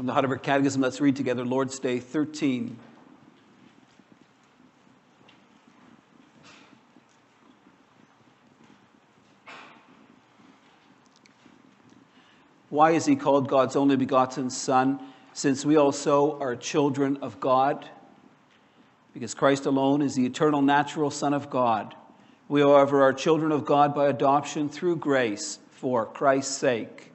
From the Heidelberg Catechism, let's read together Lord's Day 13. Why is he called God's only begotten Son? Since we also are children of God. Because Christ alone is the eternal natural Son of God. We, however, are children of God by adoption through grace for Christ's sake.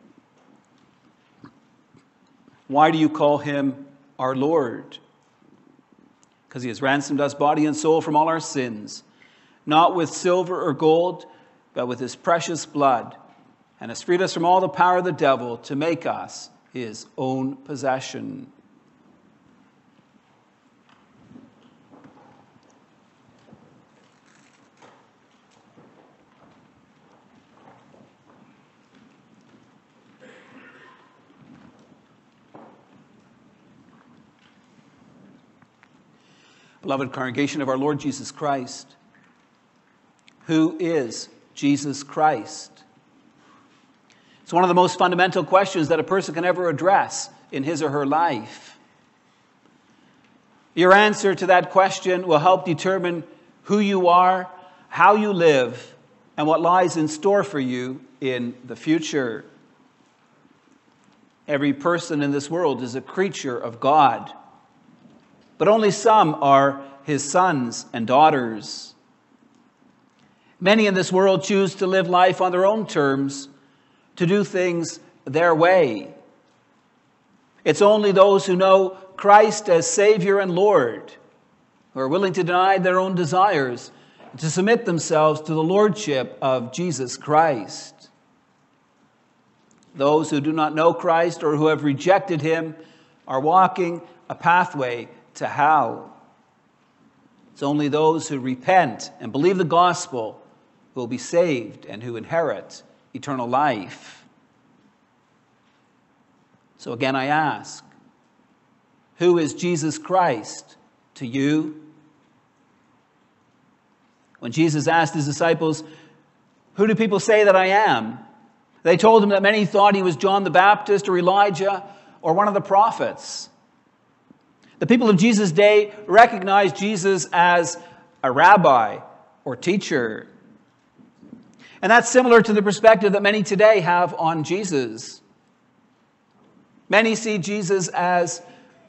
Why do you call him our Lord? Because he has ransomed us body and soul from all our sins, not with silver or gold, but with his precious blood and has freed us from all the power of the devil to make us his own possession. Beloved congregation of our Lord Jesus Christ, who is Jesus Christ? It's one of the most fundamental questions that a person can ever address in his or her life. Your answer to that question will help determine who you are, how you live, and what lies in store for you in the future. Every person in this world is a creature of God, but only some are his sons and daughters. Many in this world choose to live life on their own terms to do things their way. It's only those who know Christ as Savior and Lord who are willing to deny their own desires and to submit themselves to the Lordship of Jesus Christ. Those who do not know Christ or who have rejected Him are walking a pathway to hell. It's only those who repent and believe the gospel who will be saved and who inherit eternal life. So again, I ask who is Jesus Christ to you? When Jesus asked his disciples, Who do people say that I am? They told him that many thought he was John the Baptist or Elijah or one of the prophets. The people of Jesus' day recognized Jesus as a rabbi or teacher. And that's similar to the perspective that many today have on Jesus. Many see Jesus as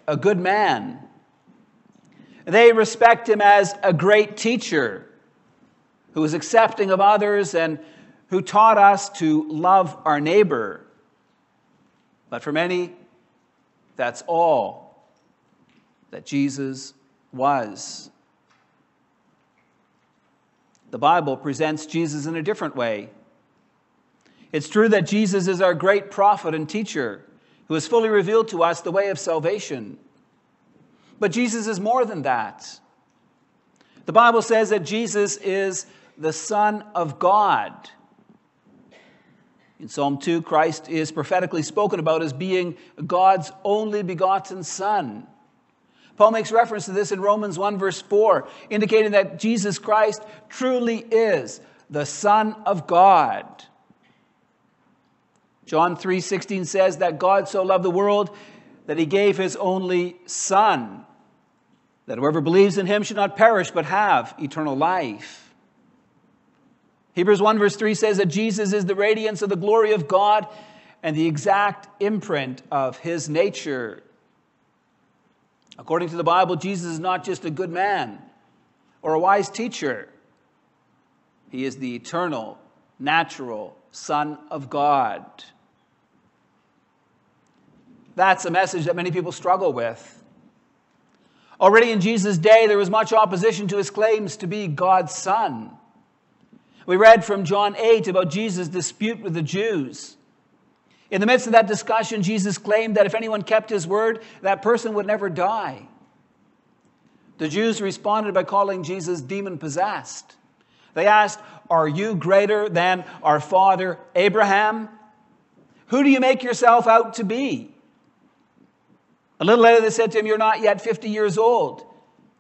a good man. They respect him as a great teacher who is accepting of others and who taught us to love our neighbor. But for many, that's all that Jesus was. The Bible presents Jesus in a different way. It's true that Jesus is our great prophet and teacher who has fully revealed to us the way of salvation. But Jesus is more than that. The Bible says that Jesus is the Son of God. In Psalm 2, Christ is prophetically spoken about as being God's only begotten Son. Paul makes reference to this in Romans 1, verse 4, indicating that Jesus Christ truly is the Son of God. John 3:16 says that God so loved the world that he gave his only son that whoever believes in him should not perish but have eternal life. Hebrews 1 verse 3 says that Jesus is the radiance of the glory of God and the exact imprint of his nature. According to the Bible, Jesus is not just a good man or a wise teacher, he is the eternal, natural Son of God. That's a message that many people struggle with. Already in Jesus' day, there was much opposition to his claims to be God's Son. We read from John 8 about Jesus' dispute with the Jews. In the midst of that discussion, Jesus claimed that if anyone kept his word, that person would never die. The Jews responded by calling Jesus demon possessed. They asked, Are you greater than our father Abraham? Who do you make yourself out to be? A little later, they said to him, You're not yet 50 years old.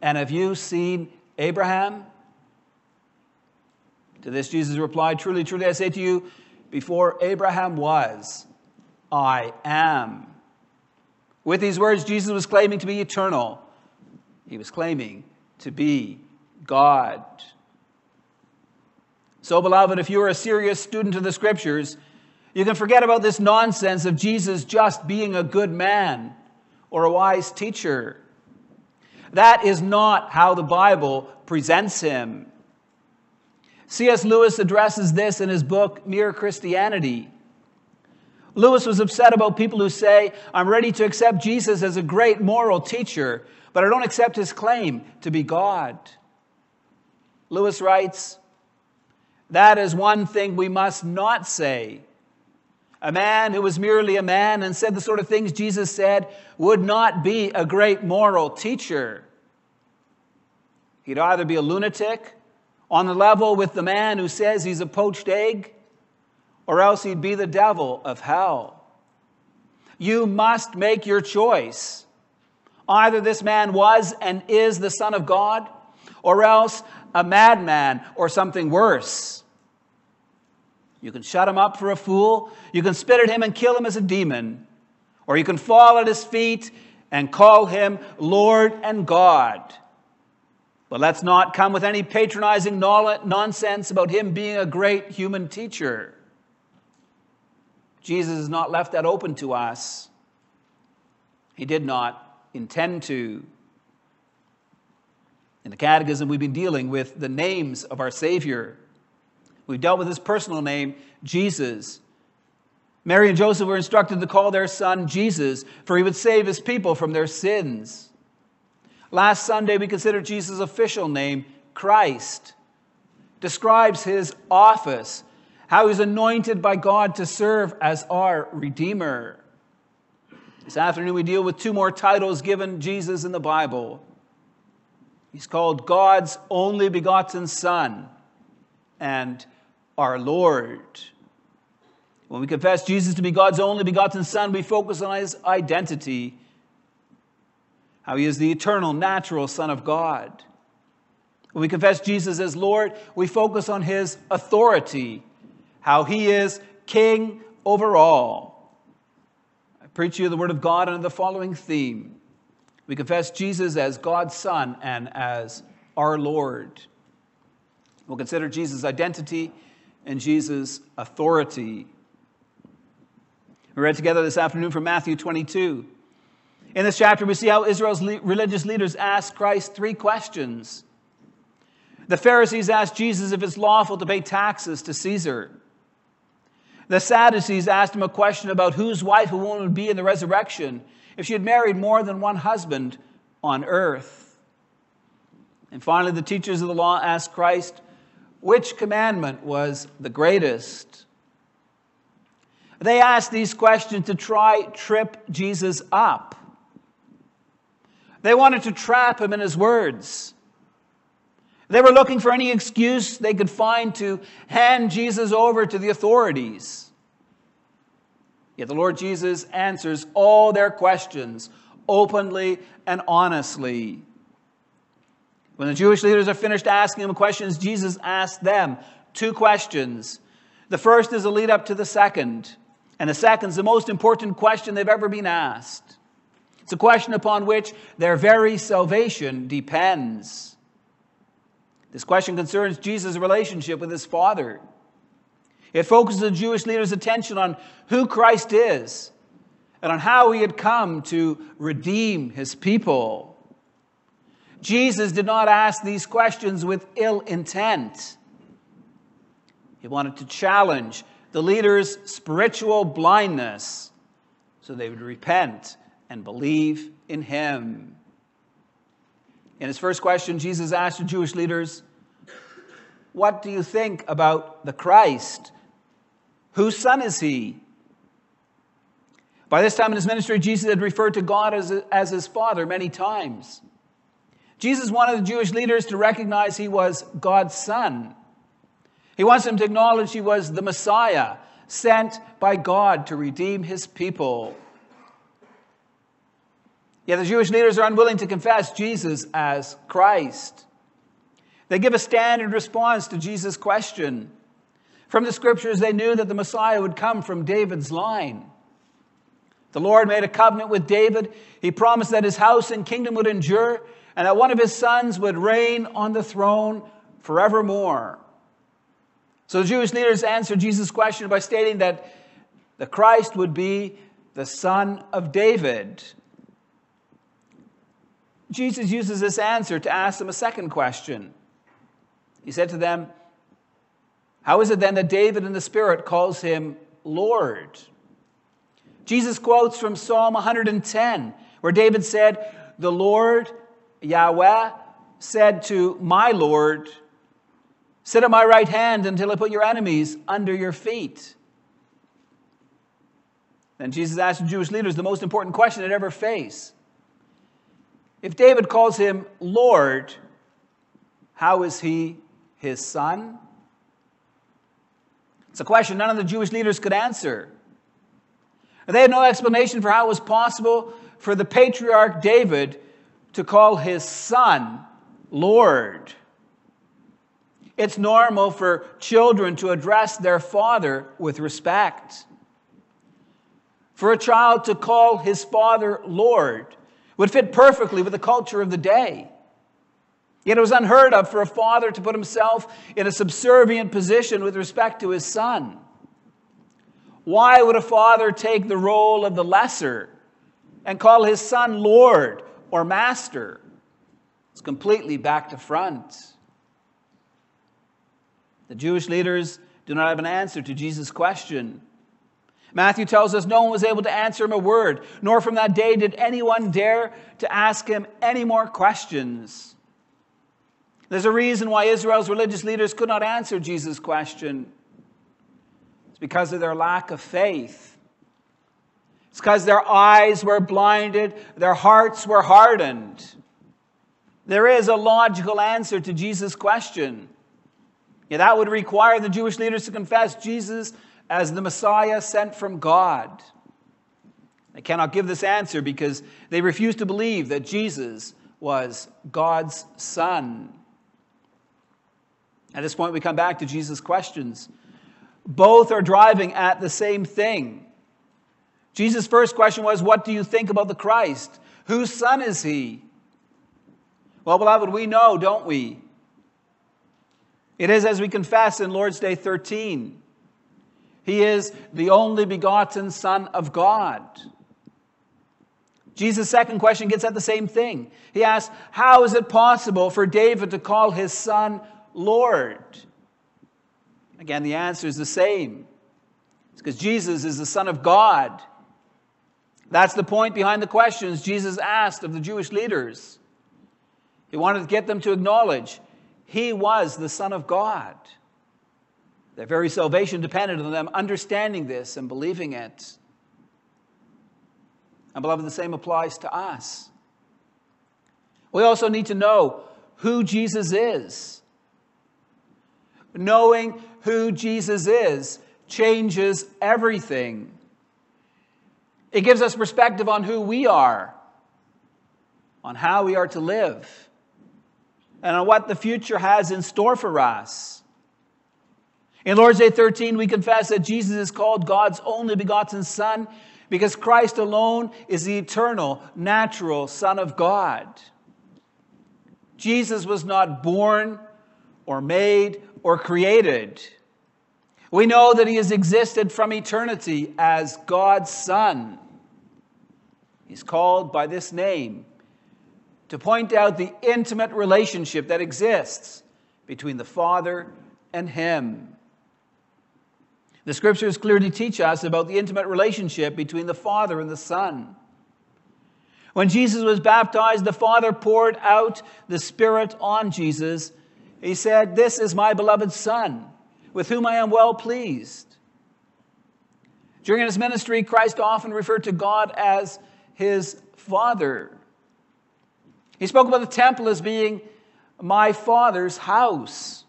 And have you seen Abraham? To this, Jesus replied, Truly, truly, I say to you, before Abraham was, I am. With these words, Jesus was claiming to be eternal. He was claiming to be God. So, beloved, if you are a serious student of the scriptures, you can forget about this nonsense of Jesus just being a good man or a wise teacher. That is not how the Bible presents him. C.S. Lewis addresses this in his book, Mere Christianity. Lewis was upset about people who say, I'm ready to accept Jesus as a great moral teacher, but I don't accept his claim to be God. Lewis writes, That is one thing we must not say. A man who was merely a man and said the sort of things Jesus said would not be a great moral teacher. He'd either be a lunatic on the level with the man who says he's a poached egg, or else he'd be the devil of hell. You must make your choice. Either this man was and is the Son of God, or else a madman or something worse. You can shut him up for a fool, you can spit at him and kill him as a demon, or you can fall at his feet and call him Lord and God. But let's not come with any patronizing nonsense about him being a great human teacher. Jesus has not left that open to us. He did not intend to. In the Catechism, we've been dealing with the names of our Savior. We've dealt with his personal name, Jesus. Mary and Joseph were instructed to call their son Jesus, for he would save his people from their sins. Last Sunday, we considered Jesus' official name, Christ. Describes his office, how he's anointed by God to serve as our Redeemer. This afternoon, we deal with two more titles given Jesus in the Bible. He's called God's only begotten Son and our Lord. When we confess Jesus to be God's only begotten Son, we focus on his identity how he is the eternal, natural Son of God. When we confess Jesus as Lord, we focus on his authority, how he is king over all. I preach you the word of God under the following theme. We confess Jesus as God's Son and as our Lord. We'll consider Jesus' identity and Jesus' authority. We read together this afternoon from Matthew 22. In this chapter, we see how Israel's religious leaders asked Christ three questions. The Pharisees asked Jesus if it's lawful to pay taxes to Caesar. The Sadducees asked him a question about whose wife a woman would be in the resurrection if she had married more than one husband on earth. And finally, the teachers of the law asked Christ which commandment was the greatest. They asked these questions to try trip Jesus up. They wanted to trap him in his words. They were looking for any excuse they could find to hand Jesus over to the authorities. Yet the Lord Jesus answers all their questions openly and honestly. When the Jewish leaders are finished asking him questions, Jesus asks them two questions. The first is a lead up to the second, and the second is the most important question they've ever been asked. It's a question upon which their very salvation depends. This question concerns Jesus' relationship with his Father. It focuses the Jewish leaders' attention on who Christ is and on how he had come to redeem his people. Jesus did not ask these questions with ill intent. He wanted to challenge the leaders' spiritual blindness so they would repent and believe in him. In his first question, Jesus asked the Jewish leaders, What do you think about the Christ? Whose son is he? By this time in his ministry, Jesus had referred to God as, as his father many times. Jesus wanted the Jewish leaders to recognize he was God's son. He wants them to acknowledge he was the Messiah, sent by God to redeem his people. Yet the Jewish leaders are unwilling to confess Jesus as Christ. They give a standard response to Jesus' question. From the scriptures, they knew that the Messiah would come from David's line. The Lord made a covenant with David. He promised that his house and kingdom would endure and that one of his sons would reign on the throne forevermore. So the Jewish leaders answered Jesus' question by stating that the Christ would be the son of David. Jesus uses this answer to ask them a second question. He said to them, How is it then that David in the Spirit calls him Lord? Jesus quotes from Psalm 110, where David said, The Lord, Yahweh, said to my Lord, Sit at my right hand until I put your enemies under your feet. Then Jesus asked the Jewish leaders the most important question they'd ever face. If David calls him Lord, how is he his son? It's a question none of the Jewish leaders could answer. They had no explanation for how it was possible for the patriarch David to call his son Lord. It's normal for children to address their father with respect. For a child to call his father Lord would fit perfectly with the culture of the day. Yet it was unheard of for a father to put himself in a subservient position with respect to his son. Why would a father take the role of the lesser and call his son Lord or Master? It's completely back to front. The Jewish leaders do not have an answer to Jesus' question. Matthew tells us no one was able to answer him a word, nor from that day did anyone dare to ask him any more questions. There's a reason why Israel's religious leaders could not answer Jesus' question. It's because of their lack of faith. It's because their eyes were blinded, their hearts were hardened. There is a logical answer to Jesus' question. Yeah, that would require the Jewish leaders to confess Jesus as the Messiah sent from God? They cannot give this answer because they refuse to believe that Jesus was God's Son. At this point, we come back to Jesus' questions. Both are driving at the same thing. Jesus' first question was, What do you think about the Christ? Whose son is he? Well, beloved, we know, don't we? It is as we confess in Lord's Day 13 he is the only begotten Son of God. Jesus' second question gets at the same thing. He asks, How is it possible for David to call his son Lord? Again, the answer is the same. It's because Jesus is the Son of God. That's the point behind the questions Jesus asked of the Jewish leaders. He wanted to get them to acknowledge he was the Son of God. Their very salvation depended on them understanding this and believing it. And, beloved, the same applies to us. We also need to know who Jesus is. Knowing who Jesus is changes everything. It gives us perspective on who we are, on how we are to live, and on what the future has in store for us. In Lord's Day 13, we confess that Jesus is called God's only begotten Son because Christ alone is the eternal, natural Son of God. Jesus was not born or made or created. We know that he has existed from eternity as God's Son. He's called by this name to point out the intimate relationship that exists between the Father and him. The scriptures clearly teach us about the intimate relationship between the Father and the Son. When Jesus was baptized, the Father poured out the Spirit on Jesus. He said, This is my beloved Son, with whom I am well pleased. During his ministry, Christ often referred to God as his Father. He spoke about the temple as being my Father's house.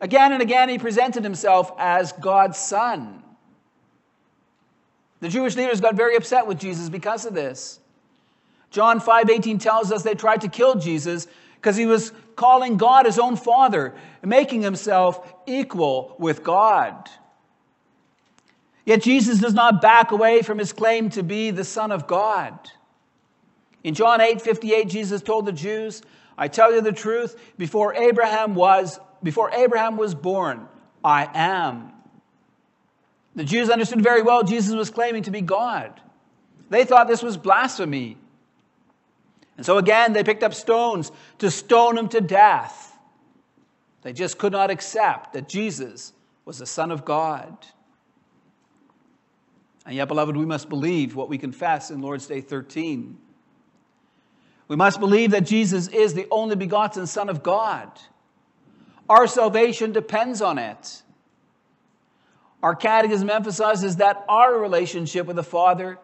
Again and again, he presented himself as God's son. The Jewish leaders got very upset with Jesus because of this. John 5:18 tells us they tried to kill Jesus because he was calling God his own father, making himself equal with God. Yet Jesus does not back away from his claim to be the Son of God. In John 8 58, Jesus told the Jews, I tell you the truth, before Abraham was, before Abraham was born, I am. The Jews understood very well Jesus was claiming to be God. They thought this was blasphemy. And so again, they picked up stones to stone him to death. They just could not accept that Jesus was the Son of God. And yet, beloved, we must believe what we confess in Lord's Day 13. We must believe that Jesus is the only begotten Son of God. Our salvation depends on it. Our catechism emphasizes that our relationship with the Father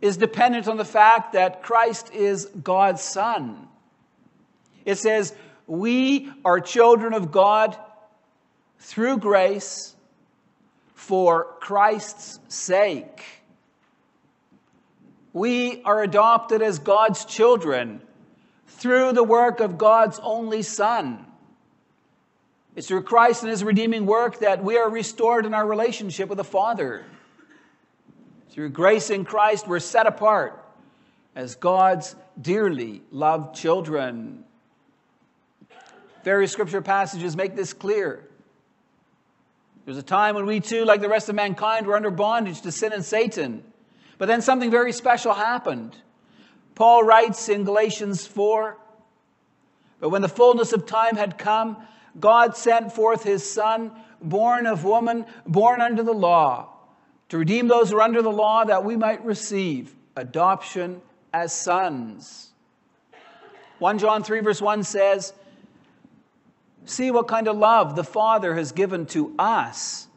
is dependent on the fact that Christ is God's Son. It says, We are children of God through grace for Christ's sake. We are adopted as God's children through the work of God's only Son. It's through Christ and his redeeming work that we are restored in our relationship with the Father. Through grace in Christ, we're set apart as God's dearly loved children. Various scripture passages make this clear. There's a time when we too, like the rest of mankind, were under bondage to sin and Satan. But then something very special happened. Paul writes in Galatians 4 But when the fullness of time had come, God sent forth his Son, born of woman, born under the law, to redeem those who are under the law, that we might receive adoption as sons. 1 John 3, verse 1 says, See what kind of love the Father has given to us,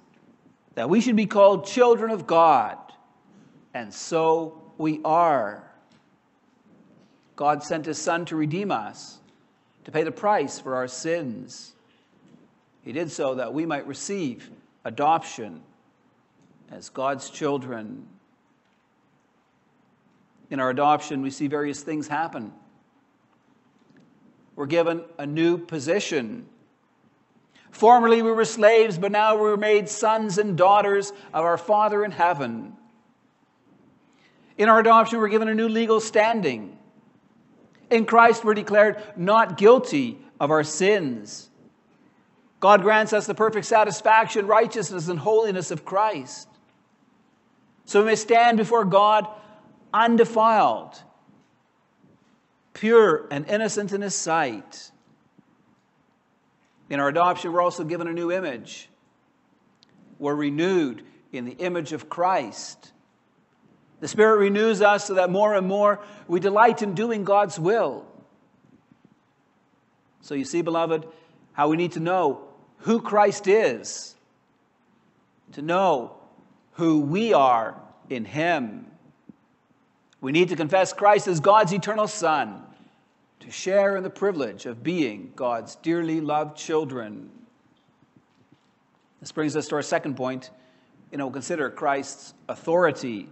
that we should be called children of God and so we are. God sent his Son to redeem us, to pay the price for our sins. He did so that we might receive adoption as God's children. In our adoption, we see various things happen. We're given a new position. Formerly we were slaves, but now we're made sons and daughters of our Father in heaven. In our adoption, we're given a new legal standing. In Christ, we're declared not guilty of our sins. God grants us the perfect satisfaction, righteousness, and holiness of Christ. So we may stand before God undefiled, pure and innocent in His sight. In our adoption, we're also given a new image. We're renewed in the image of Christ. The Spirit renews us so that more and more we delight in doing God's will. So you see, beloved, how we need to know who Christ is, to know who we are in Him. We need to confess Christ as God's eternal Son, to share in the privilege of being God's dearly loved children. This brings us to our second point. You know, consider Christ's authority.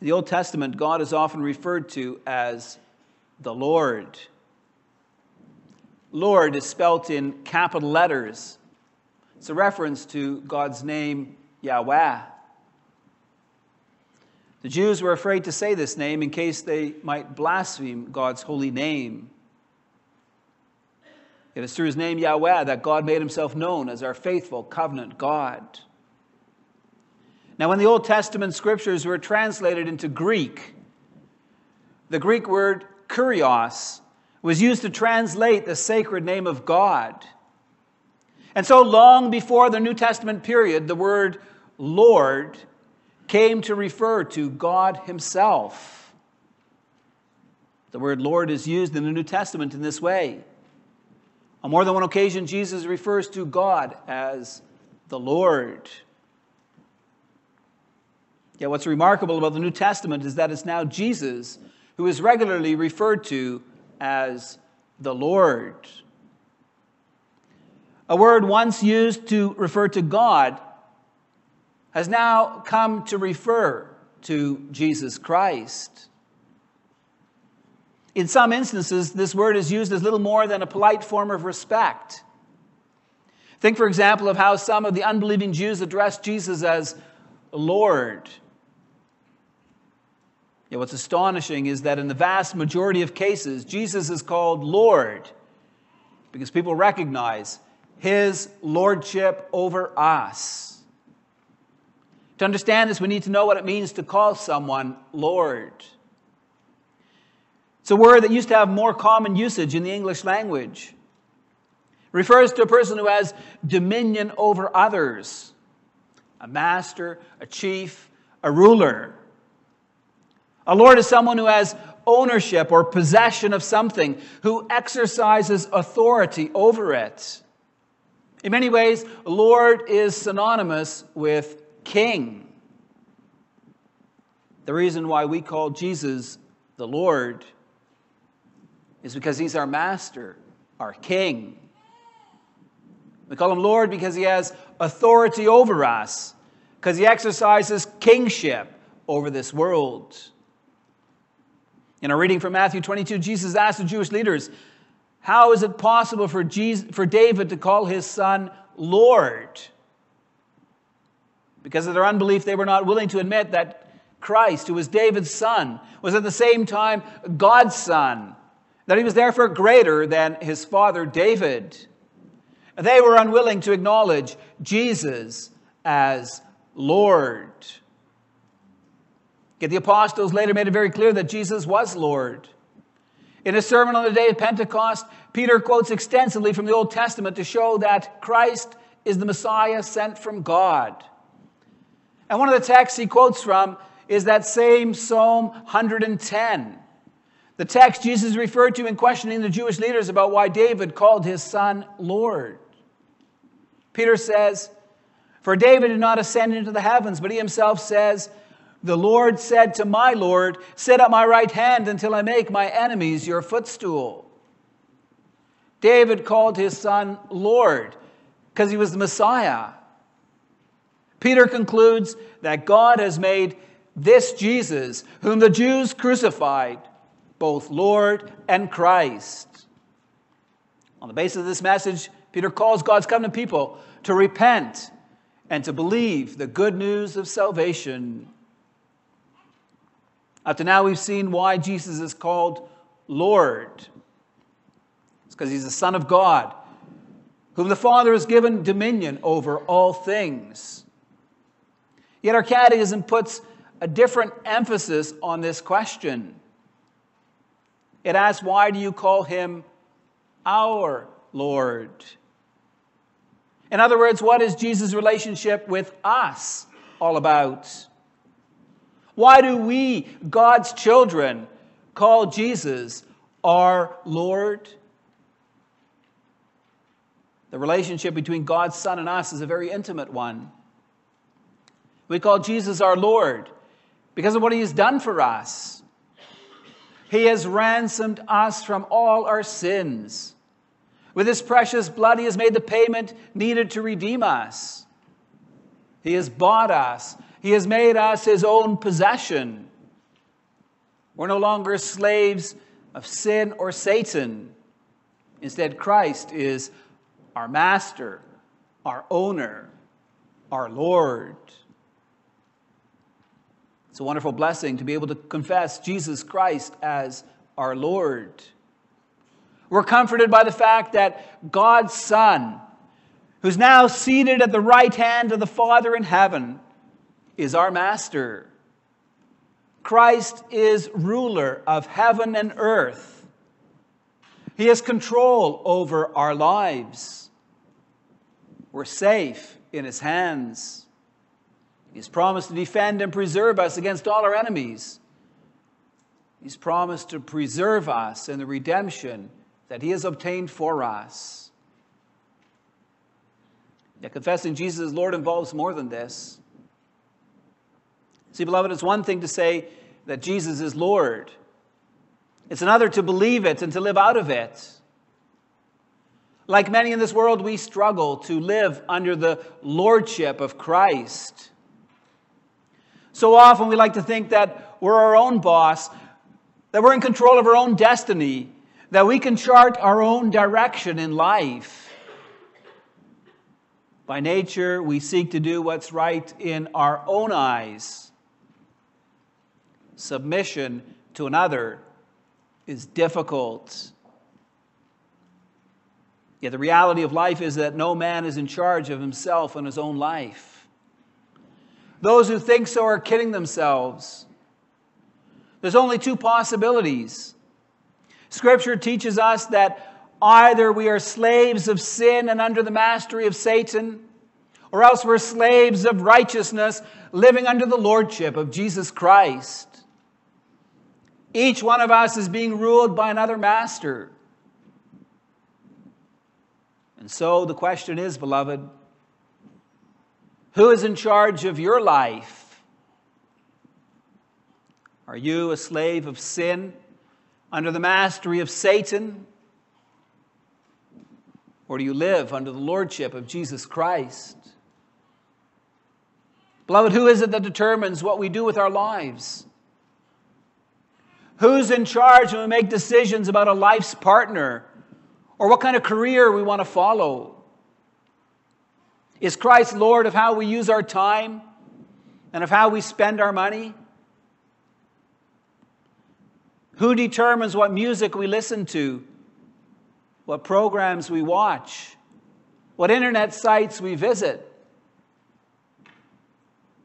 In the Old Testament, God is often referred to as the Lord. Lord is spelt in capital letters. It's a reference to God's name, Yahweh. The Jews were afraid to say this name in case they might blaspheme God's holy name. It is through his name, Yahweh, that God made himself known as our faithful covenant God. Now, when the Old Testament scriptures were translated into Greek, the Greek word kurios was used to translate the sacred name of God. And so, long before the New Testament period, the word Lord came to refer to God Himself. The word Lord is used in the New Testament in this way. On more than one occasion, Jesus refers to God as the Lord. Yet, what's remarkable about the New Testament is that it's now Jesus who is regularly referred to as the Lord. A word once used to refer to God has now come to refer to Jesus Christ. In some instances, this word is used as little more than a polite form of respect. Think, for example, of how some of the unbelieving Jews addressed Jesus as Lord. Yet what's astonishing is that in the vast majority of cases, Jesus is called Lord because people recognize his lordship over us. To understand this, we need to know what it means to call someone Lord. It's a word that used to have more common usage in the English language. It refers to a person who has dominion over others, a master, a chief, a ruler. A lord is someone who has ownership or possession of something, who exercises authority over it. In many ways, Lord is synonymous with king. The reason why we call Jesus the Lord is because he's our master, our king. We call him Lord because he has authority over us, because he exercises kingship over this world. In our reading from Matthew 22, Jesus asked the Jewish leaders, How is it possible for, Jesus, for David to call his son Lord? Because of their unbelief, they were not willing to admit that Christ, who was David's son, was at the same time God's son, that he was therefore greater than his father David. They were unwilling to acknowledge Jesus as Lord. Yet the apostles later made it very clear that Jesus was Lord. In his sermon on the day of Pentecost, Peter quotes extensively from the Old Testament to show that Christ is the Messiah sent from God. And one of the texts he quotes from is that same Psalm 110. The text Jesus referred to in questioning the Jewish leaders about why David called his son Lord. Peter says, For David did not ascend into the heavens, but he himself says, the Lord said to my Lord, Sit at my right hand until I make my enemies your footstool. David called his son Lord because he was the Messiah. Peter concludes that God has made this Jesus, whom the Jews crucified, both Lord and Christ. On the basis of this message, Peter calls God's covenant people to repent and to believe the good news of salvation. Up to now, we've seen why Jesus is called Lord. It's because he's the Son of God, whom the Father has given dominion over all things. Yet our catechism puts a different emphasis on this question. It asks, Why do you call him our Lord? In other words, what is Jesus' relationship with us all about? Why do we, God's children, call Jesus our Lord? The relationship between God's Son and us is a very intimate one. We call Jesus our Lord because of what he has done for us. He has ransomed us from all our sins. With his precious blood, he has made the payment needed to redeem us. He has bought us he has made us his own possession. We're no longer slaves of sin or Satan. Instead, Christ is our master, our owner, our Lord. It's a wonderful blessing to be able to confess Jesus Christ as our Lord. We're comforted by the fact that God's Son, who's now seated at the right hand of the Father in heaven, is our master. Christ is ruler of heaven and earth. He has control over our lives. We're safe in His hands. He's promised to defend and preserve us against all our enemies. He's promised to preserve us in the redemption that He has obtained for us. Yet confessing Jesus as Lord involves more than this. See, beloved, it's one thing to say that Jesus is Lord, it's another to believe it and to live out of it. Like many in this world, we struggle to live under the lordship of Christ. So often we like to think that we're our own boss, that we're in control of our own destiny, that we can chart our own direction in life. By nature, we seek to do what's right in our own eyes. Submission to another is difficult. Yet the reality of life is that no man is in charge of himself and his own life. Those who think so are kidding themselves. There's only two possibilities. Scripture teaches us that either we are slaves of sin and under the mastery of Satan, or else we're slaves of righteousness living under the lordship of Jesus Christ. Each one of us is being ruled by another master. And so the question is, beloved, who is in charge of your life? Are you a slave of sin under the mastery of Satan? Or do you live under the lordship of Jesus Christ? Beloved, who is it that determines what we do with our lives? Who's in charge when we make decisions about a life's partner or what kind of career we want to follow. Is Christ Lord of how we use our time and of how we spend our money? Who determines what music we listen to, what programs we watch, what internet sites we visit?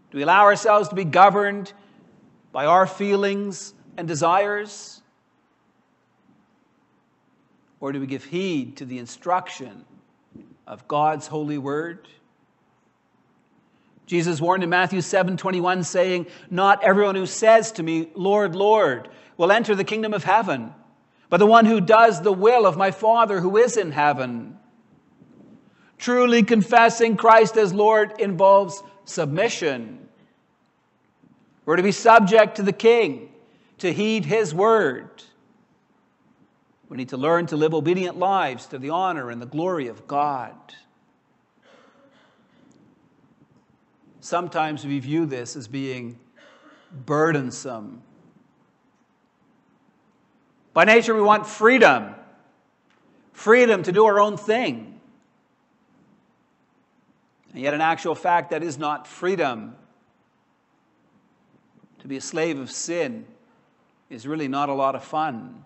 Do we allow ourselves to be governed by our feelings and desires? Or do we give heed to the instruction of God's holy word? Jesus warned in Matthew 7 21, saying, Not everyone who says to me, Lord, Lord, will enter the kingdom of heaven, but the one who does the will of my Father who is in heaven. Truly confessing Christ as Lord involves submission. We're to be subject to the king, to heed his word. We need to learn to live obedient lives to the honor and the glory of God. Sometimes we view this as being burdensome. By nature, we want freedom freedom to do our own thing. And yet, in actual fact, that is not freedom. To be a slave of sin is really not a lot of fun.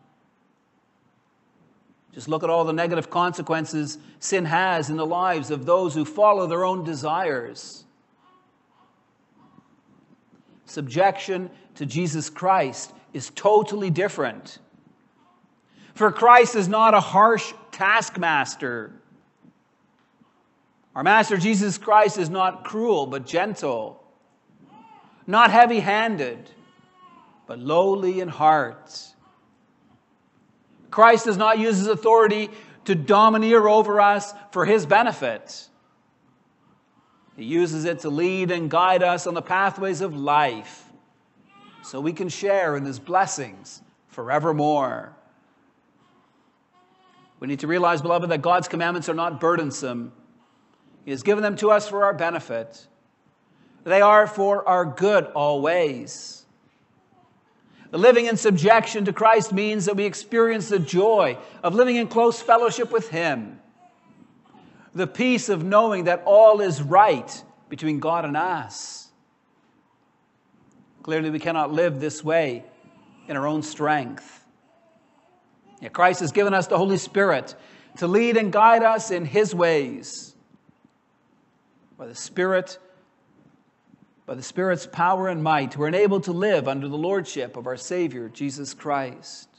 Just look at all the negative consequences sin has in the lives of those who follow their own desires. Subjection to Jesus Christ is totally different. For Christ is not a harsh taskmaster. Our Master Jesus Christ is not cruel, but gentle, not heavy handed, but lowly in heart Christ does not use his authority to domineer over us for his benefit. He uses it to lead and guide us on the pathways of life so we can share in his blessings forevermore. We need to realize, beloved, that God's commandments are not burdensome. He has given them to us for our benefit. They are for our good always. Living in subjection to Christ means that we experience the joy of living in close fellowship with Him, the peace of knowing that all is right between God and us. Clearly, we cannot live this way in our own strength. Yet Christ has given us the Holy Spirit to lead and guide us in His ways. By the Spirit, by the Spirit's power and might, we're enabled to live under the lordship of our Savior, Jesus Christ.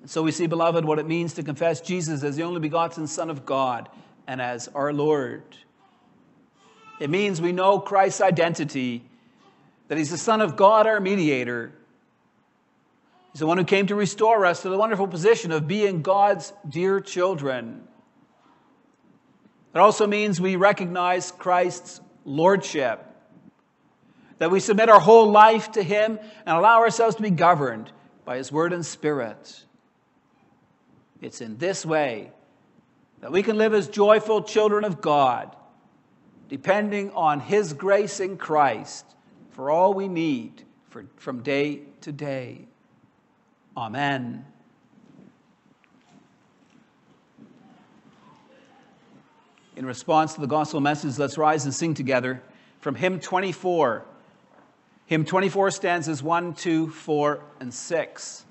And so we see, beloved, what it means to confess Jesus as the only begotten Son of God and as our Lord. It means we know Christ's identity, that He's the Son of God, our mediator. He's the one who came to restore us to the wonderful position of being God's dear children. It also means we recognize Christ's lordship. That we submit our whole life to Him and allow ourselves to be governed by His Word and Spirit. It's in this way that we can live as joyful children of God, depending on His grace in Christ for all we need for, from day to day. Amen. In response to the gospel message, let's rise and sing together from hymn 24. Hymn 24 stanzas 1, 2, 4, and 6.